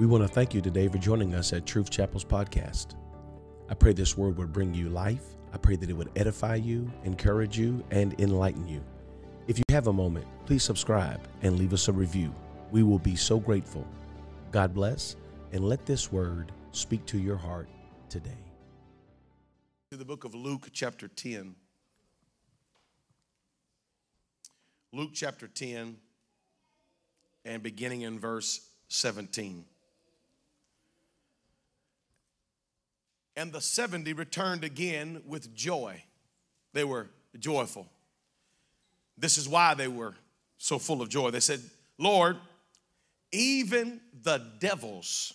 We want to thank you today for joining us at Truth Chapel's podcast. I pray this word would bring you life. I pray that it would edify you, encourage you, and enlighten you. If you have a moment, please subscribe and leave us a review. We will be so grateful. God bless, and let this word speak to your heart today. To the book of Luke, chapter 10. Luke chapter 10, and beginning in verse 17. And the 70 returned again with joy. They were joyful. This is why they were so full of joy. They said, Lord, even the devils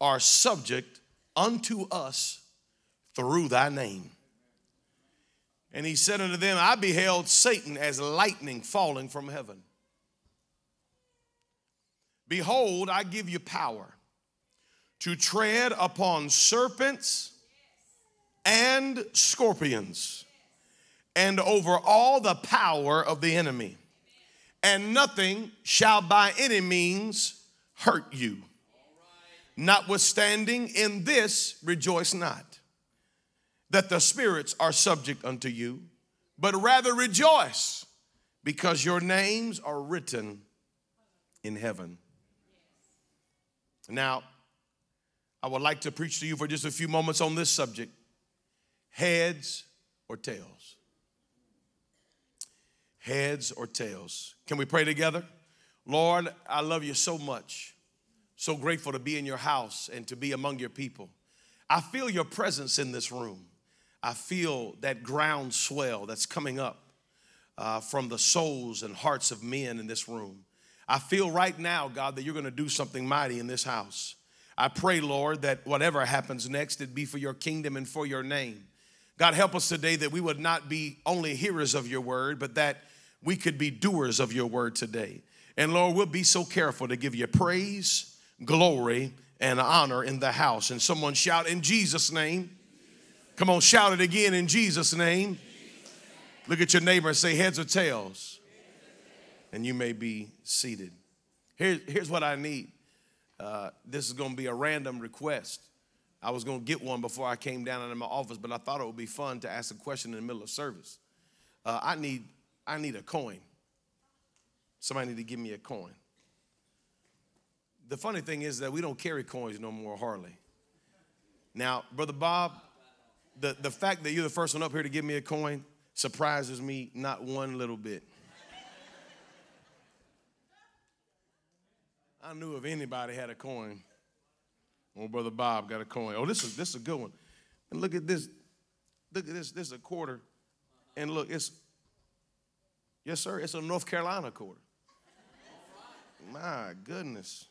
are subject unto us through thy name. And he said unto them, I beheld Satan as lightning falling from heaven. Behold, I give you power to tread upon serpents and scorpions and over all the power of the enemy, and nothing shall by any means hurt you. Notwithstanding, in this rejoice not that the spirits are subject unto you, but rather rejoice because your names are written in heaven. Now, I would like to preach to you for just a few moments on this subject heads or tails. Heads or tails. Can we pray together? Lord, I love you so much. So grateful to be in your house and to be among your people. I feel your presence in this room. I feel that ground swell that's coming up uh, from the souls and hearts of men in this room. I feel right now, God, that you're going to do something mighty in this house. I pray, Lord, that whatever happens next, it be for your kingdom and for your name. God, help us today that we would not be only hearers of your word, but that we could be doers of your word today. And Lord, we'll be so careful to give you praise, glory, and honor in the house. And someone shout in Jesus' name. Come on, shout it again in Jesus' name. Look at your neighbor and say, heads or tails. And you may be seated. Here, here's what I need. Uh, this is going to be a random request. I was going to get one before I came down into my office, but I thought it would be fun to ask a question in the middle of service. Uh, I need, I need a coin. Somebody need to give me a coin. The funny thing is that we don't carry coins no more, hardly. Now, Brother Bob, the, the fact that you're the first one up here to give me a coin surprises me not one little bit. I knew if anybody had a coin, oh, Brother Bob got a coin. Oh, this is this is a good one. And look at this. Look at this. This is a quarter. And look, it's yes, sir. It's a North Carolina quarter. My goodness,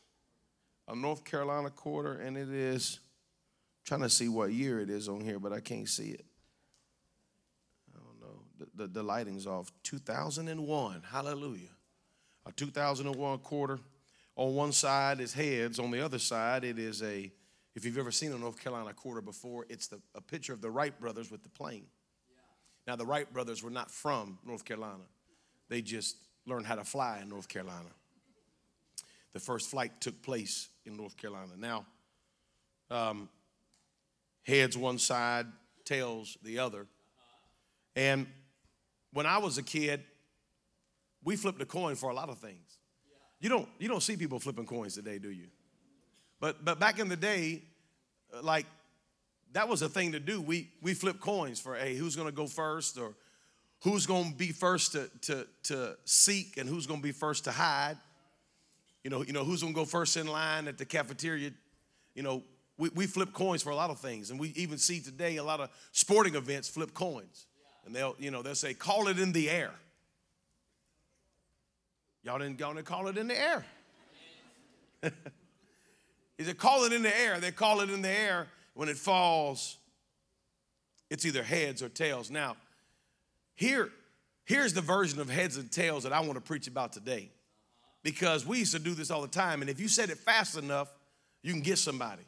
a North Carolina quarter, and it is trying to see what year it is on here, but I can't see it. I don't know. The, the, the lighting's off. 2001. Hallelujah. A 2001 quarter. On one side is heads. On the other side, it is a, if you've ever seen a North Carolina quarter before, it's the, a picture of the Wright brothers with the plane. Now, the Wright brothers were not from North Carolina, they just learned how to fly in North Carolina. The first flight took place in North Carolina. Now, um, heads one side, tails the other. And when I was a kid, we flipped a coin for a lot of things. You don't you don't see people flipping coins today, do you? But but back in the day, uh, like that was a thing to do. We we flip coins for hey, who's gonna go first or who's gonna be first to to to seek and who's gonna be first to hide. You know, you know, who's gonna go first in line at the cafeteria, you know, we, we flip coins for a lot of things. And we even see today a lot of sporting events flip coins. And they'll, you know, they'll say, call it in the air. Y'all didn't, y'all didn't call it in the air. He said, call it in the air. They call it in the air. When it falls, it's either heads or tails. Now, here, here's the version of heads and tails that I want to preach about today. Because we used to do this all the time. And if you said it fast enough, you can get somebody.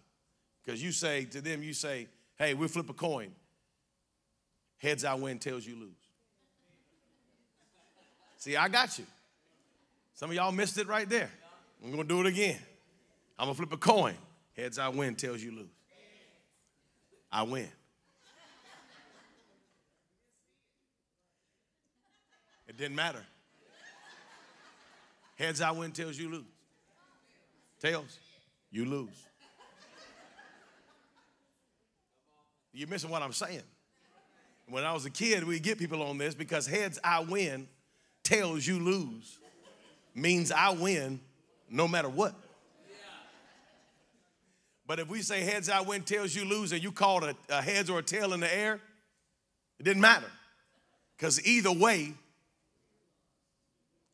Because you say to them, you say, hey, we'll flip a coin. Heads I win, tails you lose. See, I got you. Some of y'all missed it right there. I'm gonna do it again. I'm gonna flip a coin. Heads I win, tails you lose. I win. It didn't matter. Heads I win, tails you lose. Tails, you lose. You're missing what I'm saying. When I was a kid, we'd get people on this because heads I win, tails you lose means I win no matter what. But if we say heads I win, tails you lose, and you called a, a heads or a tail in the air, it didn't matter. Because either way,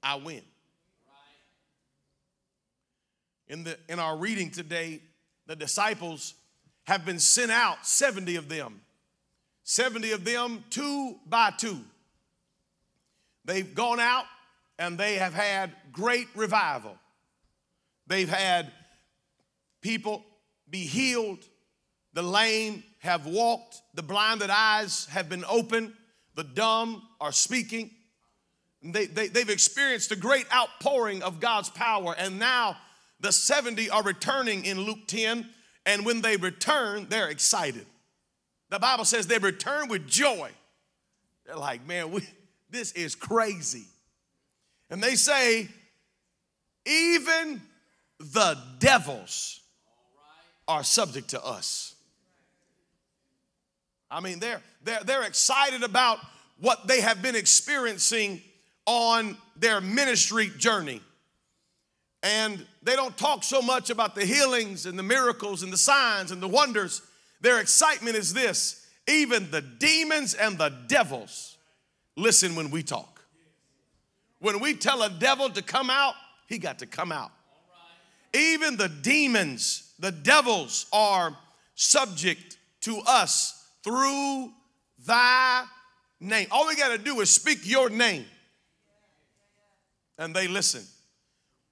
I win. In, the, in our reading today, the disciples have been sent out, 70 of them. 70 of them, two by two. They've gone out and they have had great revival. They've had people be healed, the lame have walked, the blinded eyes have been opened, the dumb are speaking. They, they, they've experienced a great outpouring of God's power, and now the 70 are returning in Luke 10, and when they return, they're excited. The Bible says they return with joy. They're like, man, we, this is crazy. And they say, even the devils are subject to us. I mean, they're, they're, they're excited about what they have been experiencing on their ministry journey. And they don't talk so much about the healings and the miracles and the signs and the wonders. Their excitement is this even the demons and the devils listen when we talk. When we tell a devil to come out, he got to come out. Even the demons, the devils are subject to us through thy name. All we got to do is speak your name, and they listen.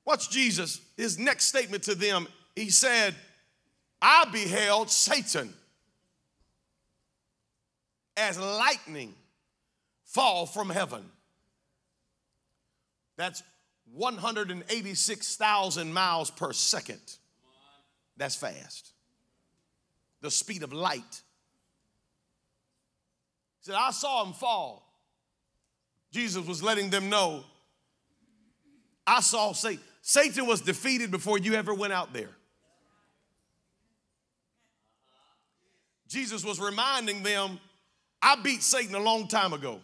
Watch Jesus, his next statement to them, he said, I beheld Satan as lightning fall from heaven. That's 186,000 miles per second. That's fast. The speed of light. He said, I saw him fall. Jesus was letting them know, I saw Satan. Satan was defeated before you ever went out there. Jesus was reminding them, I beat Satan a long time ago.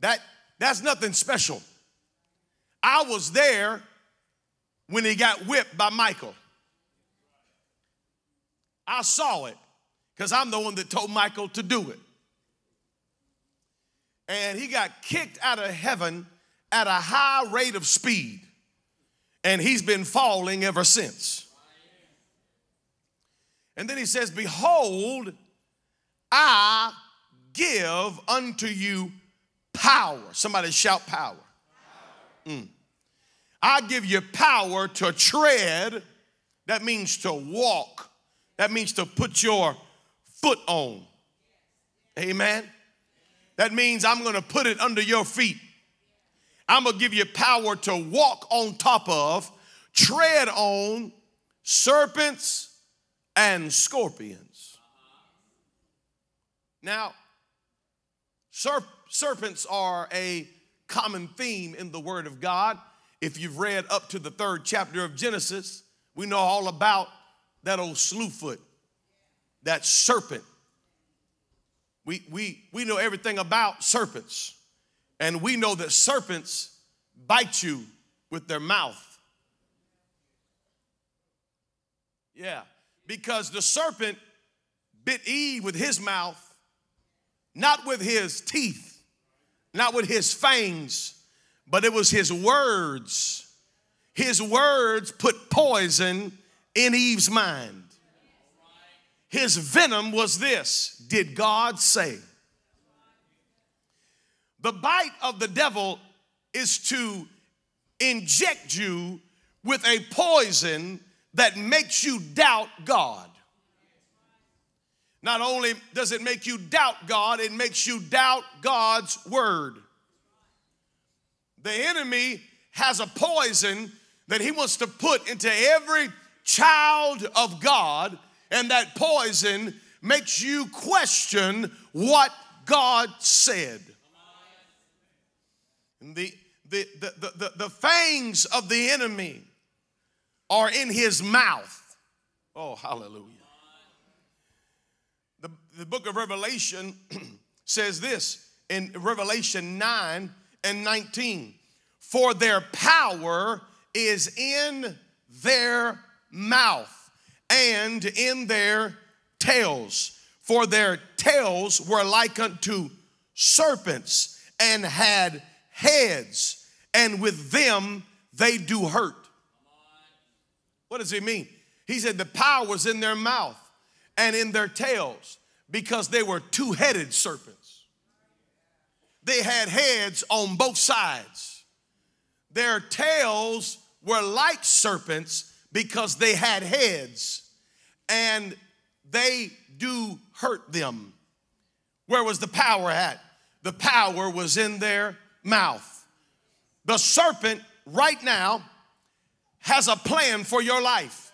That, that's nothing special. I was there when he got whipped by Michael. I saw it because I'm the one that told Michael to do it. And he got kicked out of heaven at a high rate of speed. And he's been falling ever since. And then he says, Behold, I give unto you power. Somebody shout power. Mm. I give you power to tread. That means to walk. That means to put your foot on. Amen. That means I'm going to put it under your feet. I'm going to give you power to walk on top of, tread on serpents and scorpions. Now, serp- serpents are a common theme in the Word of God. If you've read up to the third chapter of Genesis, we know all about that old slewfoot, that serpent. We, we, we know everything about serpents, and we know that serpents bite you with their mouth. Yeah, because the serpent bit Eve with his mouth, not with his teeth not with his fangs, but it was his words. His words put poison in Eve's mind. His venom was this Did God say? The bite of the devil is to inject you with a poison that makes you doubt God. Not only does it make you doubt God, it makes you doubt God's word. The enemy has a poison that he wants to put into every child of God, and that poison makes you question what God said. And the, the, the, the, the, the fangs of the enemy are in his mouth. Oh, hallelujah. The, book of Revelation says this in Revelation 9 and 19 For their power is in their mouth and in their tails. For their tails were like unto serpents and had heads, and with them they do hurt. What does he mean? He said the power was in their mouth and in their tails because they were two headed serpents. They had heads on both sides. Their tails were like serpents because they had heads and they do hurt them. Where was the power at? The power was in their mouth. The serpent right now has a plan for your life.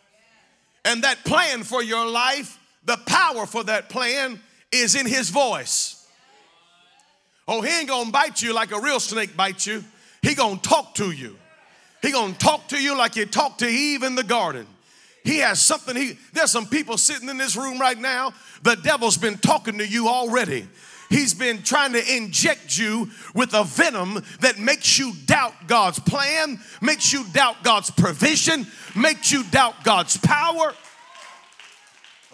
And that plan for your life, the power for that plan is in his voice. Oh, he ain't gonna bite you like a real snake bites you. He gonna talk to you. He gonna talk to you like he talked to Eve in the garden. He has something. He there's some people sitting in this room right now. The devil's been talking to you already. He's been trying to inject you with a venom that makes you doubt God's plan, makes you doubt God's provision, makes you doubt God's power.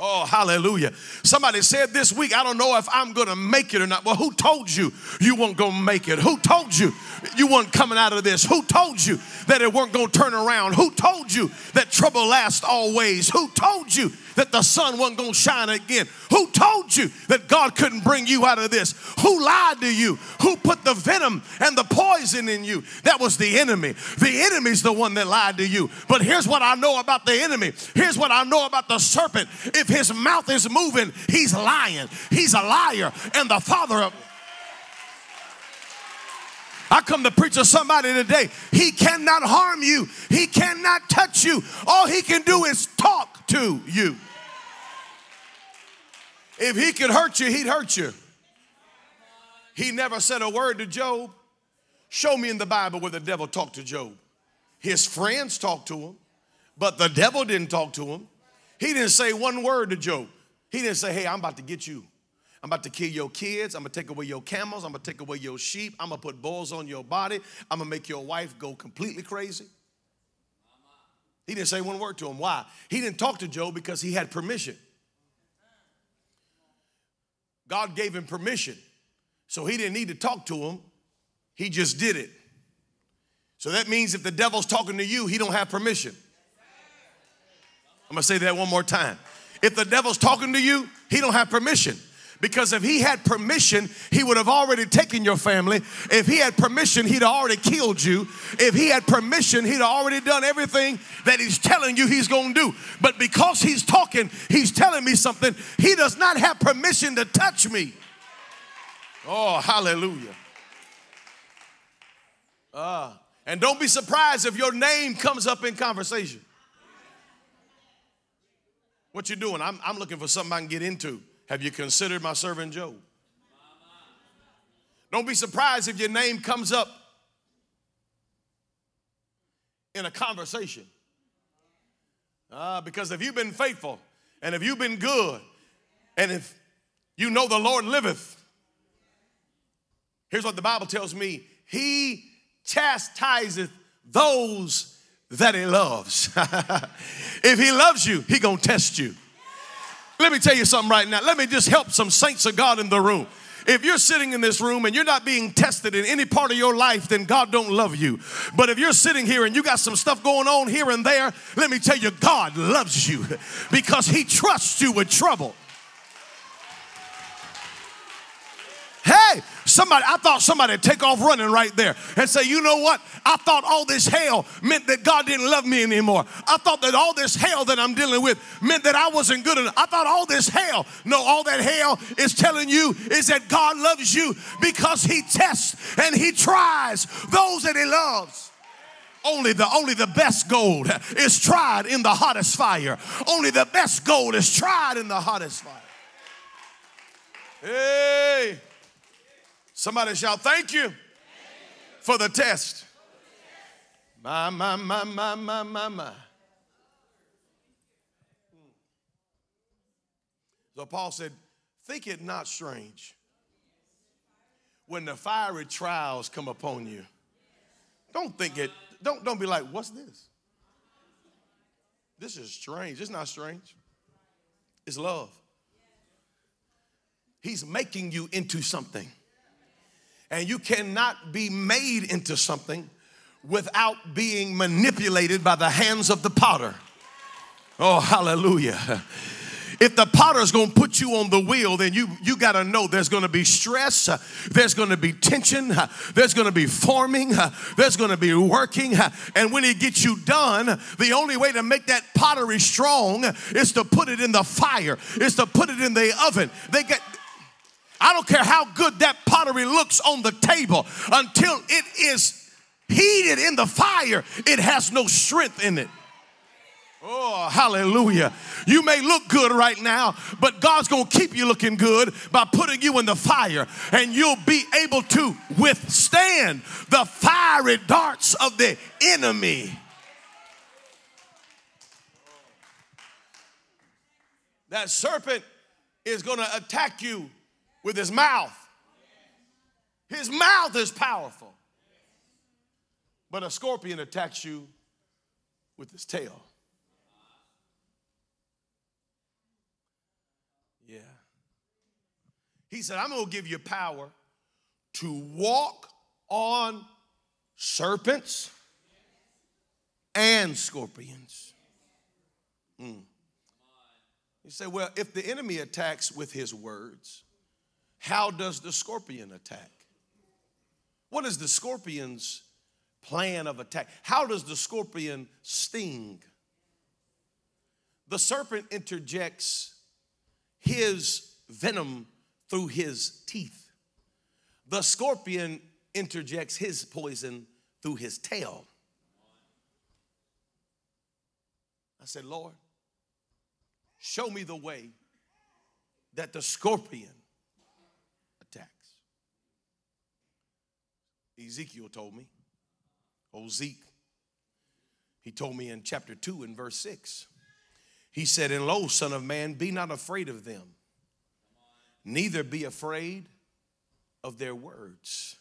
Oh, hallelujah. Somebody said this week, I don't know if I'm going to make it or not. Well, who told you you weren't going to make it? Who told you you weren't coming out of this? Who told you that it weren't going to turn around? Who told you that trouble lasts always? Who told you that the sun wasn't going to shine again? Who told you that God couldn't bring you out of this? Who lied to you? Who put the venom and the poison in you? That was the enemy. The enemy's the one that lied to you. But here's what I know about the enemy. Here's what I know about the serpent. If his mouth is moving, he's lying. He's a liar and the father of I come to preach to somebody today. He cannot harm you, he cannot touch you. All he can do is talk to you. If he could hurt you, he'd hurt you. He never said a word to Job. Show me in the Bible where the devil talked to Job. His friends talked to him, but the devil didn't talk to him. He didn't say one word to Job. He didn't say, Hey, I'm about to get you. I'm about to kill your kids. I'm gonna take away your camels. I'm gonna take away your sheep. I'm gonna put boils on your body. I'm gonna make your wife go completely crazy. He didn't say one word to him. Why? He didn't talk to Job because he had permission. God gave him permission. So he didn't need to talk to him. He just did it. So that means if the devil's talking to you, he don't have permission. I'm gonna say that one more time. If the devil's talking to you, he don't have permission. Because if he had permission, he would have already taken your family. If he had permission, he'd already killed you. If he had permission, he'd already done everything that he's telling you he's going to do. But because he's talking, he's telling me something, he does not have permission to touch me. Oh, hallelujah. Uh, and don't be surprised if your name comes up in conversation. What you doing? I'm, I'm looking for something I can get into. Have you considered my servant Job? Don't be surprised if your name comes up in a conversation. Uh, because if you've been faithful and if you've been good and if you know the Lord liveth, here's what the Bible tells me He chastiseth those that He loves. if He loves you, He gonna test you. Let me tell you something right now. Let me just help some saints of God in the room. If you're sitting in this room and you're not being tested in any part of your life, then God don't love you. But if you're sitting here and you got some stuff going on here and there, let me tell you, God loves you because He trusts you with trouble. Hey, somebody, I thought somebody take off running right there and say, you know what? I thought all this hell meant that God didn't love me anymore. I thought that all this hell that I'm dealing with meant that I wasn't good enough. I thought all this hell, no, all that hell is telling you is that God loves you because He tests and He tries those that He loves. Only the only the best gold is tried in the hottest fire. Only the best gold is tried in the hottest fire. Hey. Somebody shout, thank you for the test. My, my, my, my, my, my, my. So Paul said, Think it not strange when the fiery trials come upon you. Don't think it, don't, don't be like, what's this? This is strange. It's not strange. It's love. He's making you into something. And you cannot be made into something without being manipulated by the hands of the potter. Oh, hallelujah. If the potter's gonna put you on the wheel, then you, you gotta know there's gonna be stress, uh, there's gonna be tension, uh, there's gonna be forming, uh, there's gonna be working. And when he gets you done, the only way to make that pottery strong is to put it in the fire, is to put it in the oven. They get I don't care how good that pottery looks on the table until it is heated in the fire, it has no strength in it. Oh, hallelujah. You may look good right now, but God's going to keep you looking good by putting you in the fire, and you'll be able to withstand the fiery darts of the enemy. That serpent is going to attack you with his mouth. His mouth is powerful. But a scorpion attacks you with his tail. Yeah. He said, I'm going to give you power to walk on serpents and scorpions. Mm. You say, well, if the enemy attacks with his words, how does the scorpion attack? What is the scorpion's plan of attack? How does the scorpion sting? The serpent interjects his venom through his teeth. The scorpion interjects his poison through his tail. I said, Lord, show me the way that the scorpion attacks. Ezekiel told me, oh, Zeke, he told me in chapter 2 and verse 6. He said, And lo, son of man, be not afraid of them, neither be afraid of their words.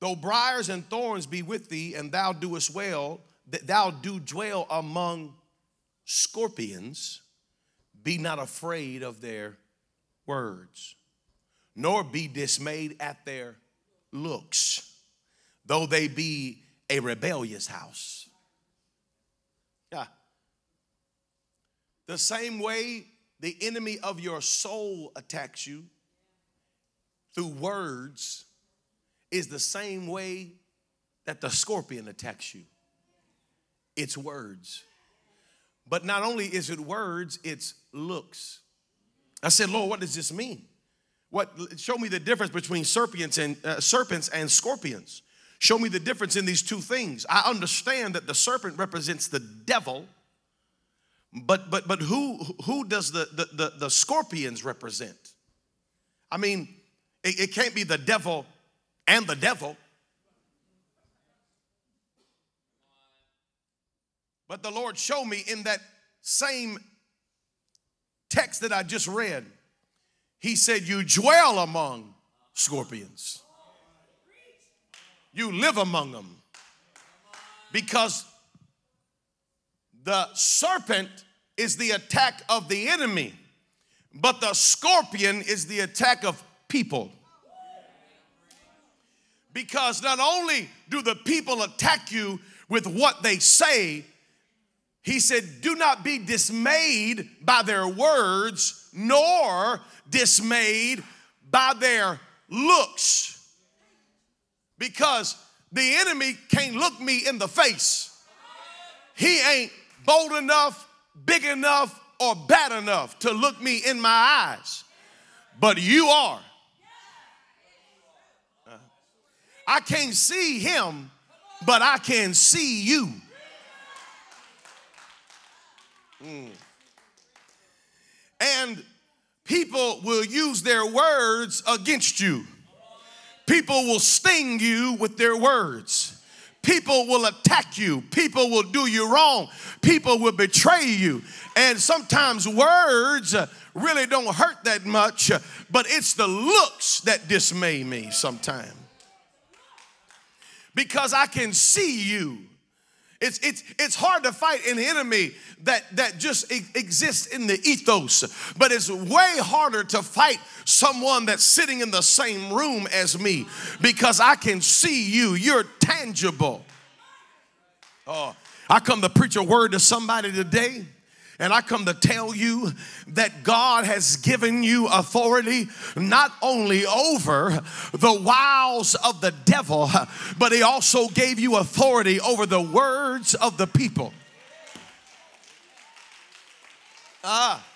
Though briars and thorns be with thee, and thou doest well, that thou do dwell among scorpions, be not afraid of their words, nor be dismayed at their looks, though they be a rebellious house. Yeah. The same way the enemy of your soul attacks you through words is the same way that the scorpion attacks you. It's words. But not only is it words, it's looks. I said, Lord, what does this mean? What show me the difference between serpents and uh, serpents and scorpions. Show me the difference in these two things. I understand that the serpent represents the devil but but but who who does the the, the, the scorpions represent? I mean, it, it can't be the devil and the devil. But the Lord showed me in that same text that I just read, He said, You dwell among scorpions, you live among them. Because the serpent is the attack of the enemy, but the scorpion is the attack of people. Because not only do the people attack you with what they say, he said, Do not be dismayed by their words, nor dismayed by their looks. Because the enemy can't look me in the face. He ain't bold enough, big enough, or bad enough to look me in my eyes. But you are. Uh, I can't see him but I can see you. Mm. And people will use their words against you. People will sting you with their words. People will attack you. People will do you wrong. People will betray you. And sometimes words really don't hurt that much, but it's the looks that dismay me sometimes. Because I can see you. It's, it's, it's hard to fight an enemy that, that just exists in the ethos, but it's way harder to fight someone that's sitting in the same room as me because I can see you. You're tangible. Oh, I come to preach a word to somebody today and I come to tell you that God has given you authority not only over the wiles of the devil, but He also gave you authority over the words of the people. Ah.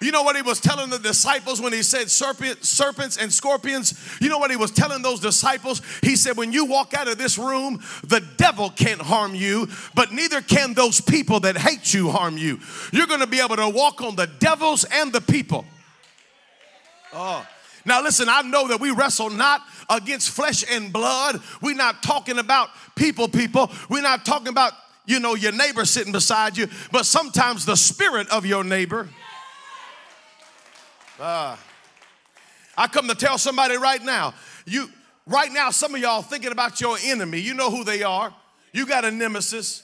You know what he was telling the disciples when he said serpent, serpents and scorpions? You know what he was telling those disciples? He said, When you walk out of this room, the devil can't harm you, but neither can those people that hate you harm you. You're going to be able to walk on the devils and the people. Oh. Now, listen, I know that we wrestle not against flesh and blood. We're not talking about people, people. We're not talking about, you know, your neighbor sitting beside you, but sometimes the spirit of your neighbor. Uh, I come to tell somebody right now, you right now, some of y'all thinking about your enemy. You know who they are. You got a nemesis.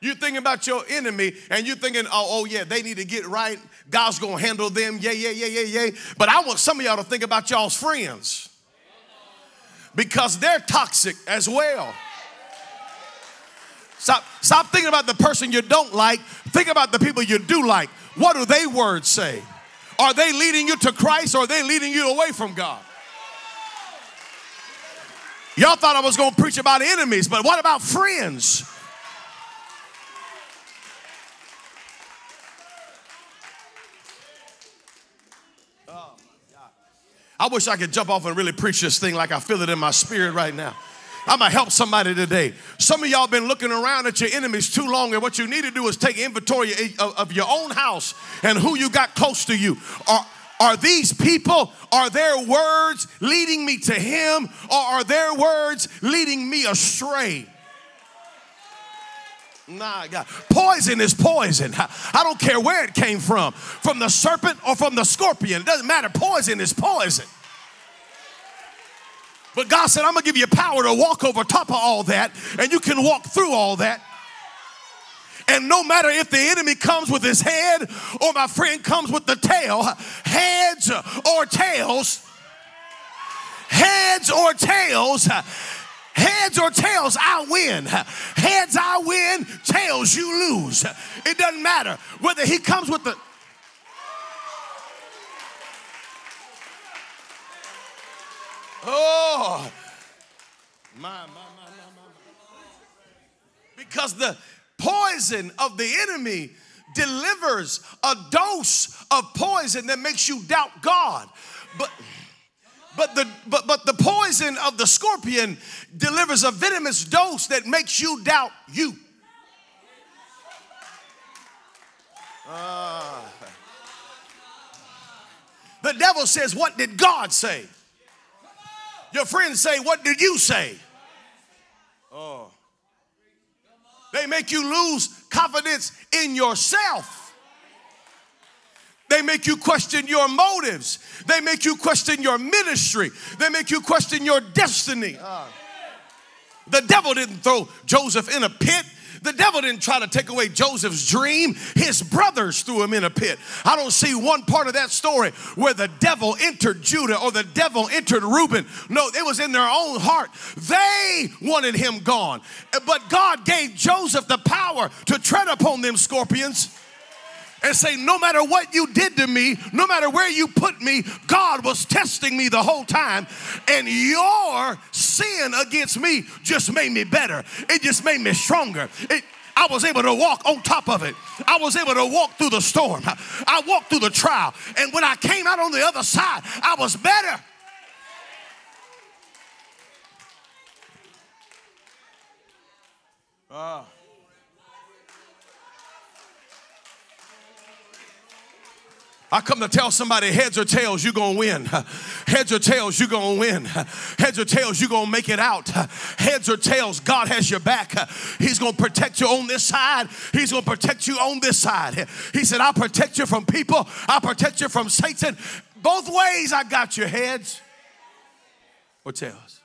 You thinking about your enemy and you thinking, oh, oh yeah, they need to get right. God's gonna handle them. Yeah, yeah, yeah, yeah, yeah. But I want some of y'all to think about y'all's friends. Because they're toxic as well. Stop, stop thinking about the person you don't like. Think about the people you do like. What do they words say? Are they leading you to Christ or are they leading you away from God? Y'all thought I was going to preach about enemies, but what about friends? Oh, I wish I could jump off and really preach this thing like I feel it in my spirit right now. I'm gonna help somebody today. Some of y'all been looking around at your enemies too long, and what you need to do is take inventory of your own house and who you got close to you. Are, are these people, are their words leading me to him, or are their words leading me astray? Nah, God. Poison is poison. I don't care where it came from, from the serpent or from the scorpion. It doesn't matter. Poison is poison. But God said, I'm going to give you power to walk over top of all that, and you can walk through all that. And no matter if the enemy comes with his head or my friend comes with the tail, heads or tails, heads or tails, heads or tails, I win. Heads, I win. Tails, you lose. It doesn't matter whether he comes with the Oh, my, my, my, my, my. Because the poison of the enemy delivers a dose of poison that makes you doubt God. But but the but but the poison of the scorpion delivers a venomous dose that makes you doubt you. Uh, the devil says, What did God say? Your friends say, What did you say? Oh. They make you lose confidence in yourself. They make you question your motives. They make you question your ministry. They make you question your destiny. The devil didn't throw Joseph in a pit. The devil didn't try to take away Joseph's dream. His brothers threw him in a pit. I don't see one part of that story where the devil entered Judah or the devil entered Reuben. No, it was in their own heart. They wanted him gone. But God gave Joseph the power to tread upon them scorpions and say, No matter what you did to me, no matter where you put me, God was testing me the whole time. And your sin against me just made me better, it just made me stronger. It, I was able to walk on top of it. I was able to walk through the storm. I walked through the trial. And when I came out on the other side, I was better. Ah. I come to tell somebody heads or tails, you're gonna win. Heads or tails, you're gonna win. Heads or tails, you're gonna make it out. Heads or tails, God has your back. He's gonna protect you on this side, He's gonna protect you on this side. He said, I'll protect you from people, I'll protect you from Satan. Both ways, I got your heads or tails.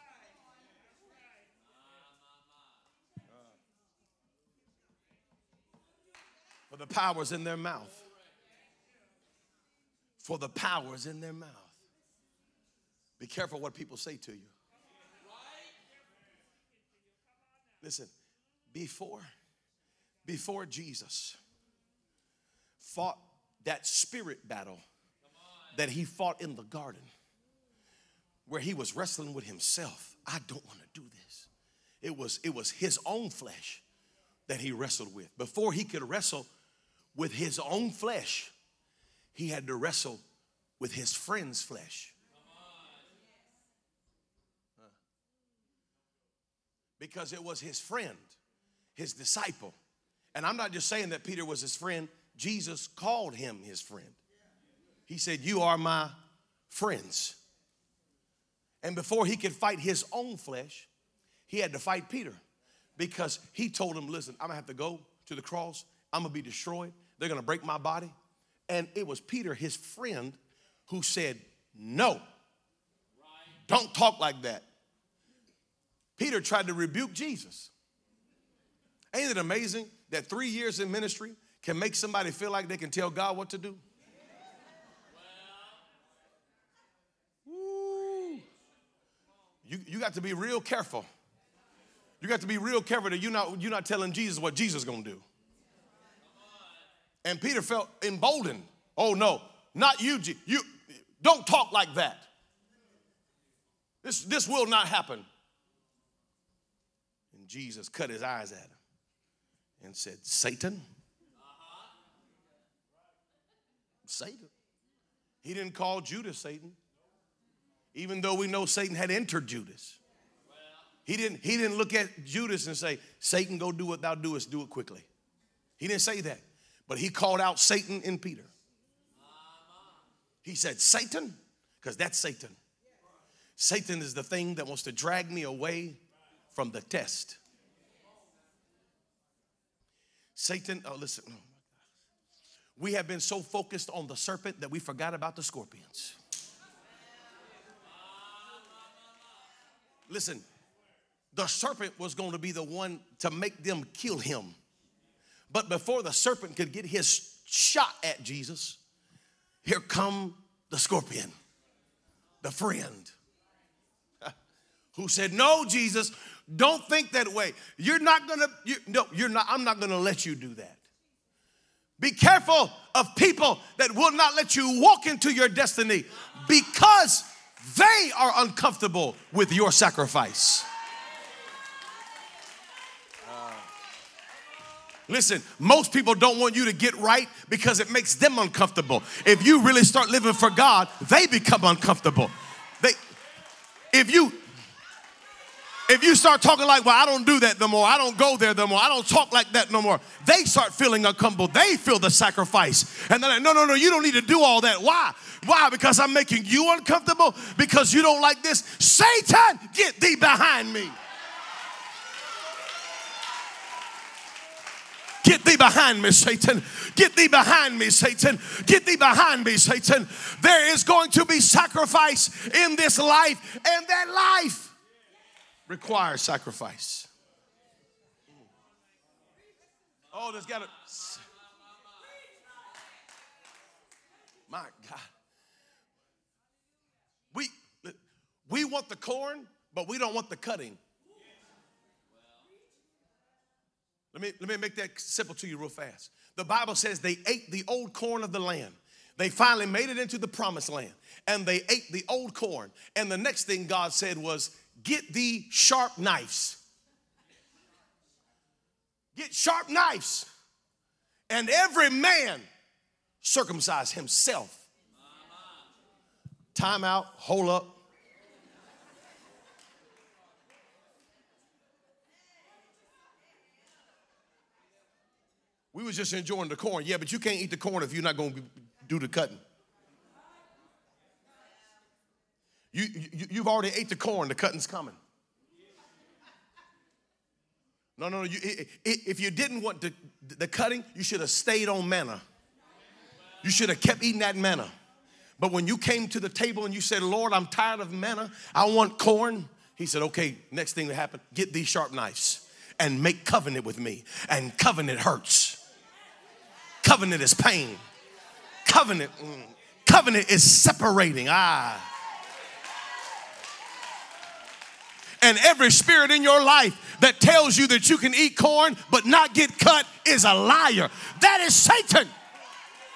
For the power's in their mouth for the powers in their mouth. Be careful what people say to you. Listen, before before Jesus fought that spirit battle that he fought in the garden where he was wrestling with himself. I don't want to do this. It was it was his own flesh that he wrestled with. Before he could wrestle with his own flesh, he had to wrestle with his friend's flesh. Because it was his friend, his disciple. And I'm not just saying that Peter was his friend, Jesus called him his friend. He said, You are my friends. And before he could fight his own flesh, he had to fight Peter because he told him, Listen, I'm gonna have to go to the cross, I'm gonna be destroyed, they're gonna break my body. And it was Peter, his friend, who said, No, don't talk like that. Peter tried to rebuke Jesus. Ain't it amazing that three years in ministry can make somebody feel like they can tell God what to do? You, you got to be real careful. You got to be real careful that you're not, you're not telling Jesus what Jesus is going to do. And Peter felt emboldened. Oh no, not you. You don't talk like that. This, this will not happen. And Jesus cut his eyes at him and said, Satan. Satan. He didn't call Judas Satan, even though we know Satan had entered Judas. He didn't, he didn't look at Judas and say, Satan, go do what thou doest, do it quickly. He didn't say that. But he called out Satan in Peter. He said, Satan, because that's Satan. Satan is the thing that wants to drag me away from the test. Satan, oh, listen. Oh we have been so focused on the serpent that we forgot about the scorpions. Listen, the serpent was going to be the one to make them kill him. But before the serpent could get his shot at Jesus, here come the scorpion, the friend, who said, No, Jesus, don't think that way. You're not gonna, you, no, you're not, I'm not gonna let you do that. Be careful of people that will not let you walk into your destiny because they are uncomfortable with your sacrifice. Listen, most people don't want you to get right because it makes them uncomfortable. If you really start living for God, they become uncomfortable. They if you if you start talking like, well, I don't do that no more, I don't go there no more, I don't talk like that no more, they start feeling uncomfortable. They feel the sacrifice. And they're like, no, no, no, you don't need to do all that. Why? Why? Because I'm making you uncomfortable? Because you don't like this? Satan, get thee behind me. Get thee behind me, Satan. Get thee behind me, Satan. Get thee behind me, Satan. There is going to be sacrifice in this life, and that life requires sacrifice. Oh, there's got to. My God. We, we want the corn, but we don't want the cutting. Let me, let me make that simple to you real fast. The Bible says they ate the old corn of the land. They finally made it into the promised land and they ate the old corn. And the next thing God said was, Get thee sharp knives. Get sharp knives. And every man circumcise himself. Time out, hold up. We was just enjoying the corn. Yeah, but you can't eat the corn if you're not going to do the cutting. You, you, you've already ate the corn, the cutting's coming. No, no, no. You, if you didn't want the, the cutting, you should have stayed on manna. You should have kept eating that manna. But when you came to the table and you said, Lord, I'm tired of manna, I want corn, he said, okay, next thing that happened, get these sharp knives and make covenant with me. And covenant hurts. Covenant is pain. Covenant, mm, covenant is separating. Ah. And every spirit in your life that tells you that you can eat corn but not get cut is a liar. That is Satan.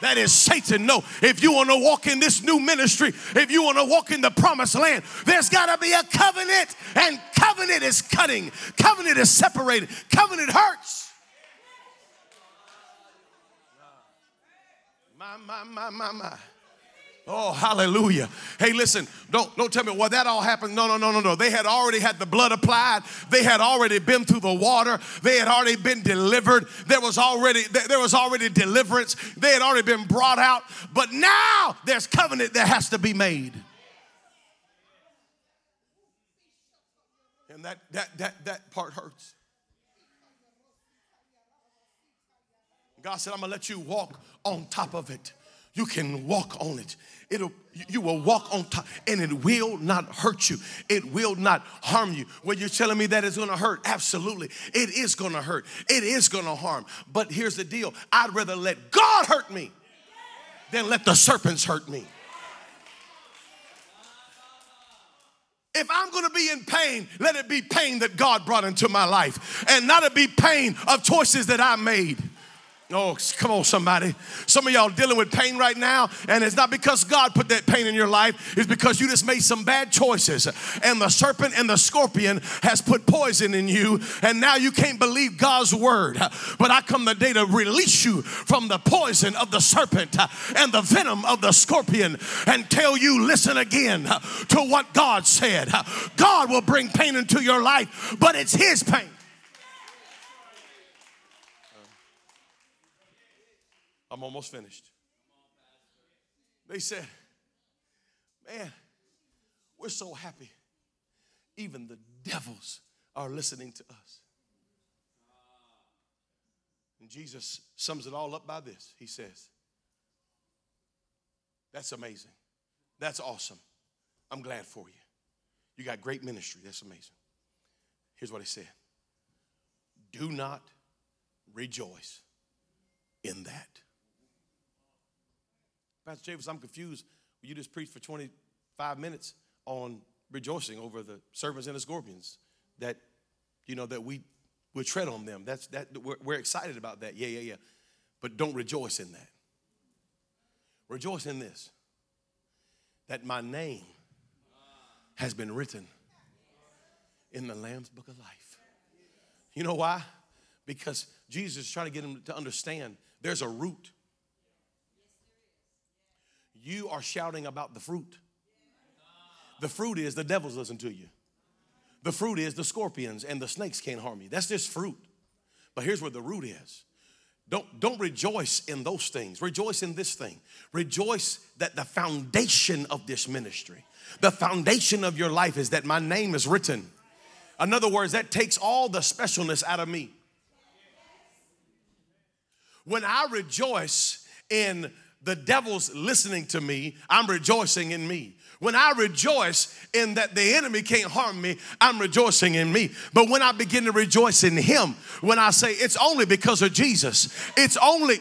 That is Satan. No, if you want to walk in this new ministry, if you want to walk in the promised land, there's got to be a covenant. And covenant is cutting, covenant is separated, covenant hurts. My, my, my, my, my. Oh, hallelujah. Hey, listen, don't, don't tell me, well, that all happened. No, no, no, no, no. They had already had the blood applied. They had already been through the water. They had already been delivered. There was already, there was already deliverance. They had already been brought out. But now there's covenant that has to be made. And that, that, that, that part hurts. God said, I'm going to let you walk on top of it. You can walk on it. It'll you will walk on top and it will not hurt you. It will not harm you. When you're telling me that it's gonna hurt, absolutely. It is gonna hurt. It is gonna harm. But here's the deal I'd rather let God hurt me than let the serpents hurt me. If I'm gonna be in pain, let it be pain that God brought into my life and not it be pain of choices that I made. Oh, come on, somebody. Some of y'all dealing with pain right now, and it's not because God put that pain in your life, it's because you just made some bad choices. And the serpent and the scorpion has put poison in you, and now you can't believe God's word. But I come today to release you from the poison of the serpent and the venom of the scorpion and tell you, listen again to what God said. God will bring pain into your life, but it's His pain. I'm almost finished. They said, Man, we're so happy. Even the devils are listening to us. And Jesus sums it all up by this He says, That's amazing. That's awesome. I'm glad for you. You got great ministry. That's amazing. Here's what he said Do not rejoice in that. Pastor Chavis, I'm confused. You just preached for 25 minutes on rejoicing over the serpents and the scorpions that, you know, that we would tread on them. That's that we're, we're excited about that. Yeah, yeah, yeah. But don't rejoice in that. Rejoice in this that my name has been written in the Lamb's book of life. You know why? Because Jesus is trying to get him to understand there's a root you are shouting about the fruit. The fruit is the devils listen to you. The fruit is the scorpions and the snakes can't harm you. That's just fruit. But here's where the root is. Don't, don't rejoice in those things. Rejoice in this thing. Rejoice that the foundation of this ministry, the foundation of your life is that my name is written. In other words, that takes all the specialness out of me. When I rejoice in the devil's listening to me, I'm rejoicing in me. When I rejoice in that the enemy can't harm me, I'm rejoicing in me. But when I begin to rejoice in him, when I say it's only because of Jesus, it's only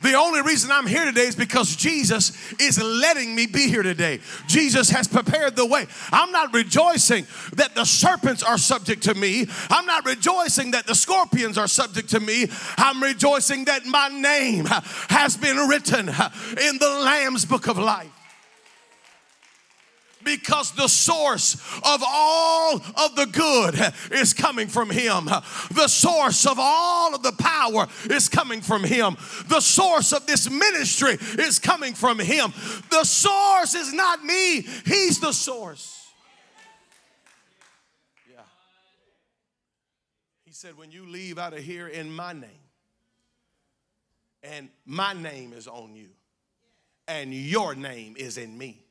the only reason I'm here today is because Jesus is letting me be here today. Jesus has prepared the way. I'm not rejoicing that the serpents are subject to me. I'm not rejoicing that the scorpions are subject to me. I'm rejoicing that my name has been written in the Lamb's book of life because the source of all of the good is coming from Him. The source of all of the power is coming from Him. The source of this ministry is coming from Him. The source is not me, He's the source. Yeah. He said, When you leave out of here in my name, and my name is on you, and your name is in me,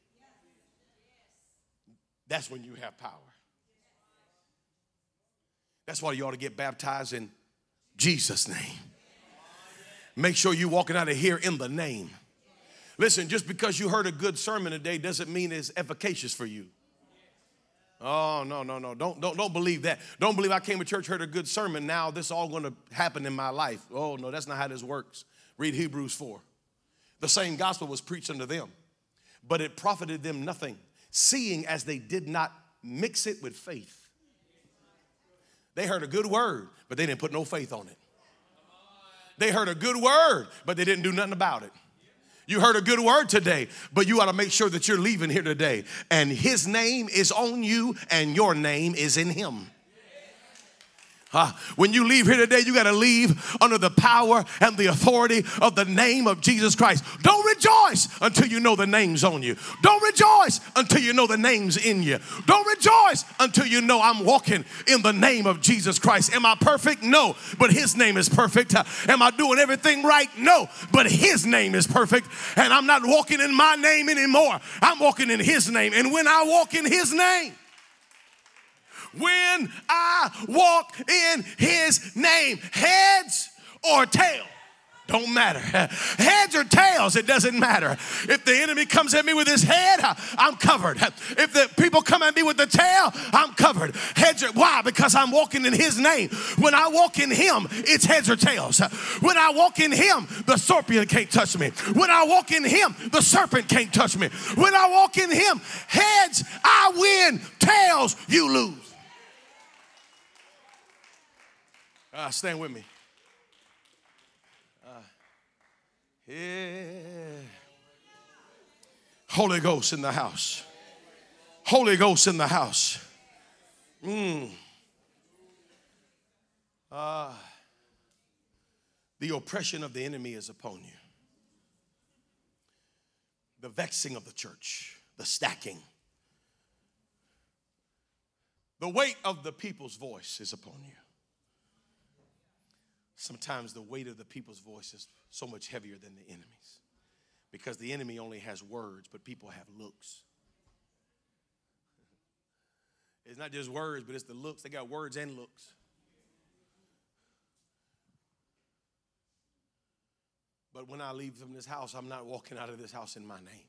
that's when you have power. That's why you ought to get baptized in Jesus' name. Make sure you're walking out of here in the name. Listen, just because you heard a good sermon today doesn't mean it's efficacious for you. Oh, no, no, no. Don't, don't, don't believe that. Don't believe I came to church, heard a good sermon. Now this is all going to happen in my life. Oh, no, that's not how this works. Read Hebrews 4. The same gospel was preached unto them, but it profited them nothing, seeing as they did not mix it with faith. They heard a good word, but they didn't put no faith on it. They heard a good word, but they didn't do nothing about it. You heard a good word today, but you ought to make sure that you're leaving here today and his name is on you and your name is in him. Uh, when you leave here today, you got to leave under the power and the authority of the name of Jesus Christ. Don't rejoice until you know the name's on you. Don't rejoice until you know the name's in you. Don't rejoice until you know I'm walking in the name of Jesus Christ. Am I perfect? No, but His name is perfect. Uh, am I doing everything right? No, but His name is perfect. And I'm not walking in my name anymore. I'm walking in His name. And when I walk in His name, when I walk in his name, heads or tails. Don't matter. Heads or tails, it doesn't matter. If the enemy comes at me with his head, I'm covered. If the people come at me with the tail, I'm covered. Heads or why? Because I'm walking in his name. When I walk in him, it's heads or tails. When I walk in him, the scorpion can't touch me. When I walk in him, the serpent can't touch me. When I walk in him, heads, I win, tails, you lose. Uh, stand with me. Uh, yeah. Holy Ghost in the house. Holy Ghost in the house. Mm. Uh, the oppression of the enemy is upon you. The vexing of the church, the stacking. The weight of the people's voice is upon you. Sometimes the weight of the people's voice is so much heavier than the enemy's because the enemy only has words, but people have looks. It's not just words, but it's the looks. They got words and looks. But when I leave from this house, I'm not walking out of this house in my name.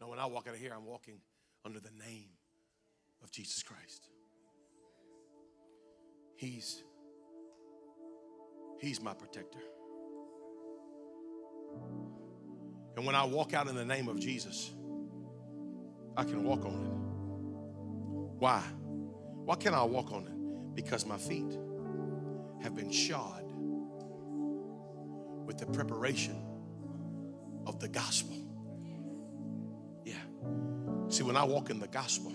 No, when I walk out of here, I'm walking under the name of Jesus Christ. He's He's my protector. And when I walk out in the name of Jesus, I can walk on it. Why? Why can I walk on it? Because my feet have been shod with the preparation of the gospel. Yeah. See, when I walk in the gospel,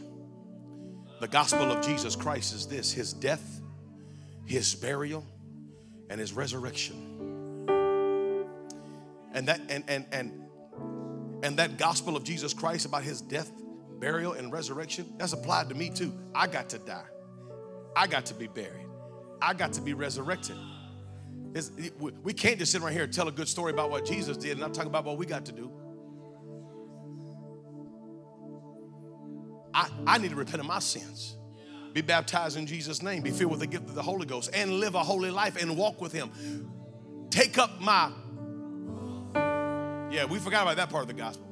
the gospel of Jesus Christ is this his death his burial and his resurrection. And that and and and and that gospel of Jesus Christ about his death, burial, and resurrection, that's applied to me too. I got to die. I got to be buried. I got to be resurrected. We can't just sit right here and tell a good story about what Jesus did and not talk about what we got to do. I, I need to repent of my sins be baptized in Jesus' name, be filled with the gift of the Holy Ghost, and live a holy life and walk with Him. Take up my. Yeah, we forgot about that part of the gospel.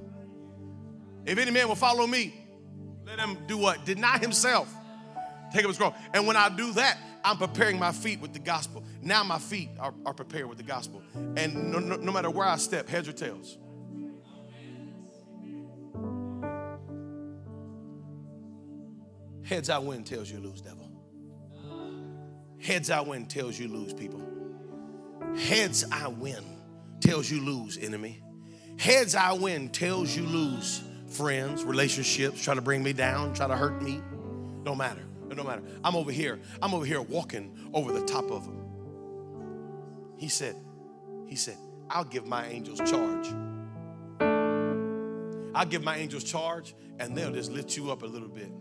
If any man will follow me, let him do what? Deny himself. Take up his cross. And when I do that, I'm preparing my feet with the gospel. Now my feet are, are prepared with the gospel. And no, no, no matter where I step, heads or tails, Heads I win tells you lose, devil. Heads I win tells you lose, people. Heads I win tells you lose, enemy. Heads I win tells you lose, friends, relationships, trying to bring me down, try to hurt me. Don't matter. It don't matter. I'm over here. I'm over here walking over the top of them. He said, He said, I'll give my angels charge. I'll give my angels charge and they'll just lift you up a little bit.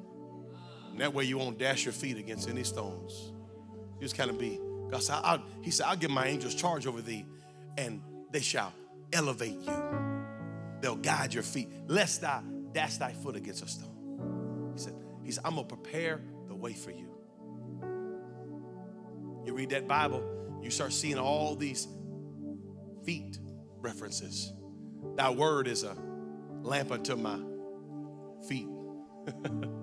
And that way you won't dash your feet against any stones. You just kind of be. God said, I'll, He said, I'll give my angels charge over thee, and they shall elevate you. They'll guide your feet, lest thou dash thy foot against a stone. He said, He said, I'm gonna prepare the way for you. You read that Bible, you start seeing all these feet references. Thy word is a lamp unto my feet.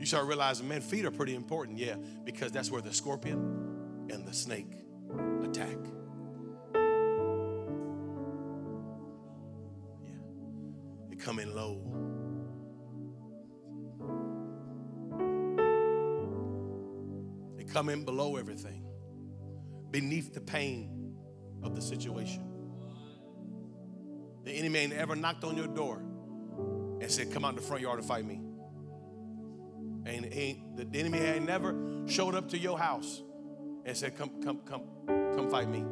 you start realizing, man, feet are pretty important, yeah, because that's where the scorpion and the snake attack. Yeah, they come in low. They come in below everything, beneath the pain of the situation. The enemy ain't ever knocked on your door and said, Come out in the front yard and fight me. And ain't, the enemy ain't never showed up to your house and said, Come, come, come, come fight me.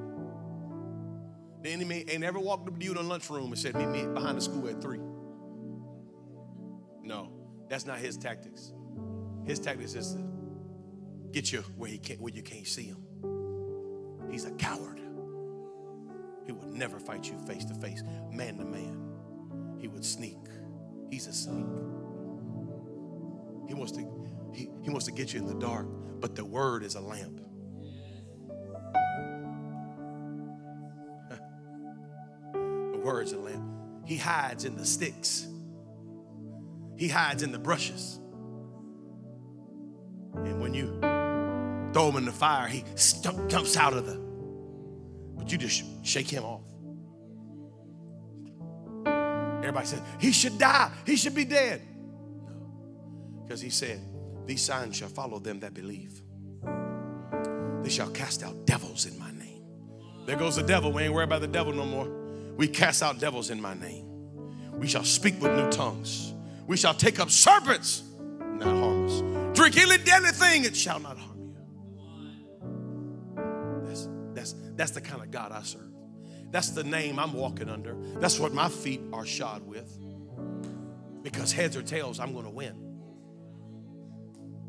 The enemy ain't ever walked up to you in the lunchroom and said, Meet me behind the school at three. No, that's not his tactics. His tactics is to get you where he can't where you can't see him. He's a coward. He would never fight you face to face, man to man. He would sneak. He's a sneak. He wants to he, he wants to get you in the dark, but the word is a lamp. the word's a lamp. He hides in the sticks. He hides in the brushes. And when you throw him in the fire, he st- jumps out of the. But you just shake him off. Everybody says, he should die. He should be dead. Because he said, these signs shall follow them that believe. They shall cast out devils in my name. There goes the devil. We ain't worried about the devil no more. We cast out devils in my name. We shall speak with new tongues. We shall take up serpents, not harm us. Drink any deadly thing, it shall not harm you. That's, that's, that's the kind of God I serve. That's the name I'm walking under. That's what my feet are shod with. Because heads or tails, I'm going to win.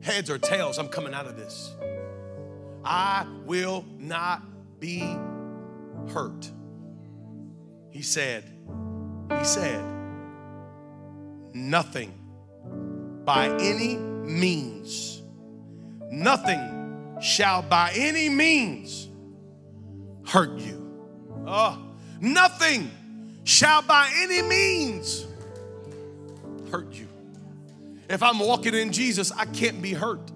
Heads or tails, I'm coming out of this. I will not be hurt. He said, He said, nothing by any means, nothing shall by any means hurt you. Oh, nothing shall by any means hurt you. If I'm walking in Jesus, I can't be hurt.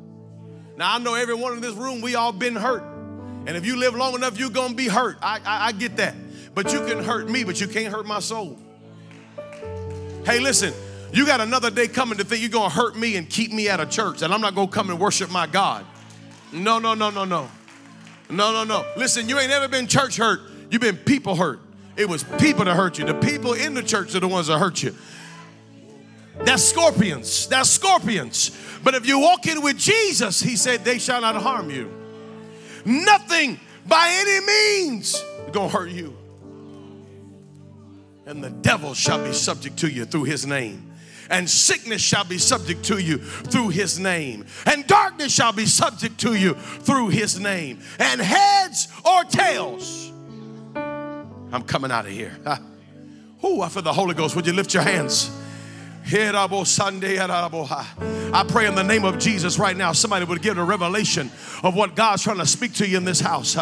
Now, I know everyone in this room, we all been hurt. And if you live long enough, you're going to be hurt. I, I, I get that. But you can hurt me, but you can't hurt my soul. Hey, listen, you got another day coming to think you're going to hurt me and keep me out of church, and I'm not going to come and worship my God. No, no, no, no, no. No, no, no. Listen, you ain't ever been church hurt. You've been people hurt. It was people that hurt you. The people in the church are the ones that hurt you. That's scorpions. That's scorpions. But if you walk in with Jesus, he said, they shall not harm you. Nothing by any means gonna hurt you. And the devil shall be subject to you through his name. And sickness shall be subject to you through his name. And darkness shall be subject to you through his name. And heads or tails. I'm coming out of here. Oh, I feel the Holy Ghost. Would you lift your hands? I pray in the name of Jesus right now, somebody would give a revelation of what God's trying to speak to you in this house.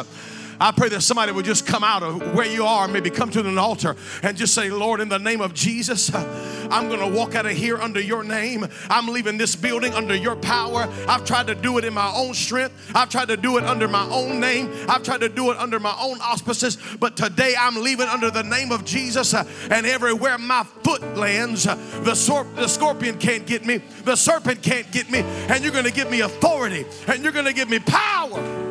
I pray that somebody would just come out of where you are, maybe come to an altar and just say, Lord, in the name of Jesus, I'm going to walk out of here under your name. I'm leaving this building under your power. I've tried to do it in my own strength, I've tried to do it under my own name, I've tried to do it under my own auspices, but today I'm leaving under the name of Jesus. And everywhere my foot lands, the, sor- the scorpion can't get me, the serpent can't get me, and you're going to give me authority and you're going to give me power.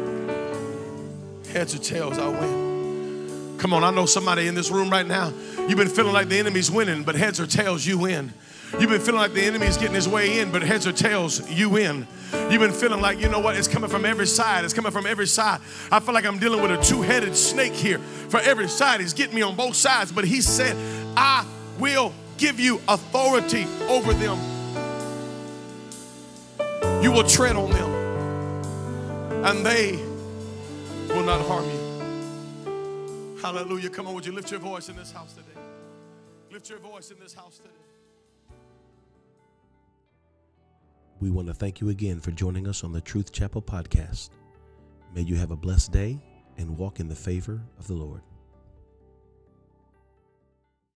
Heads or tails, I win. Come on, I know somebody in this room right now. You've been feeling like the enemy's winning, but heads or tails, you win. You've been feeling like the enemy's getting his way in, but heads or tails, you win. You've been feeling like, you know what, it's coming from every side. It's coming from every side. I feel like I'm dealing with a two headed snake here. For every side, he's getting me on both sides, but he said, I will give you authority over them. You will tread on them, and they will not harm you. Hallelujah. Come on, would you lift your voice in this house today? Lift your voice in this house today. We want to thank you again for joining us on the Truth Chapel podcast. May you have a blessed day and walk in the favor of the Lord.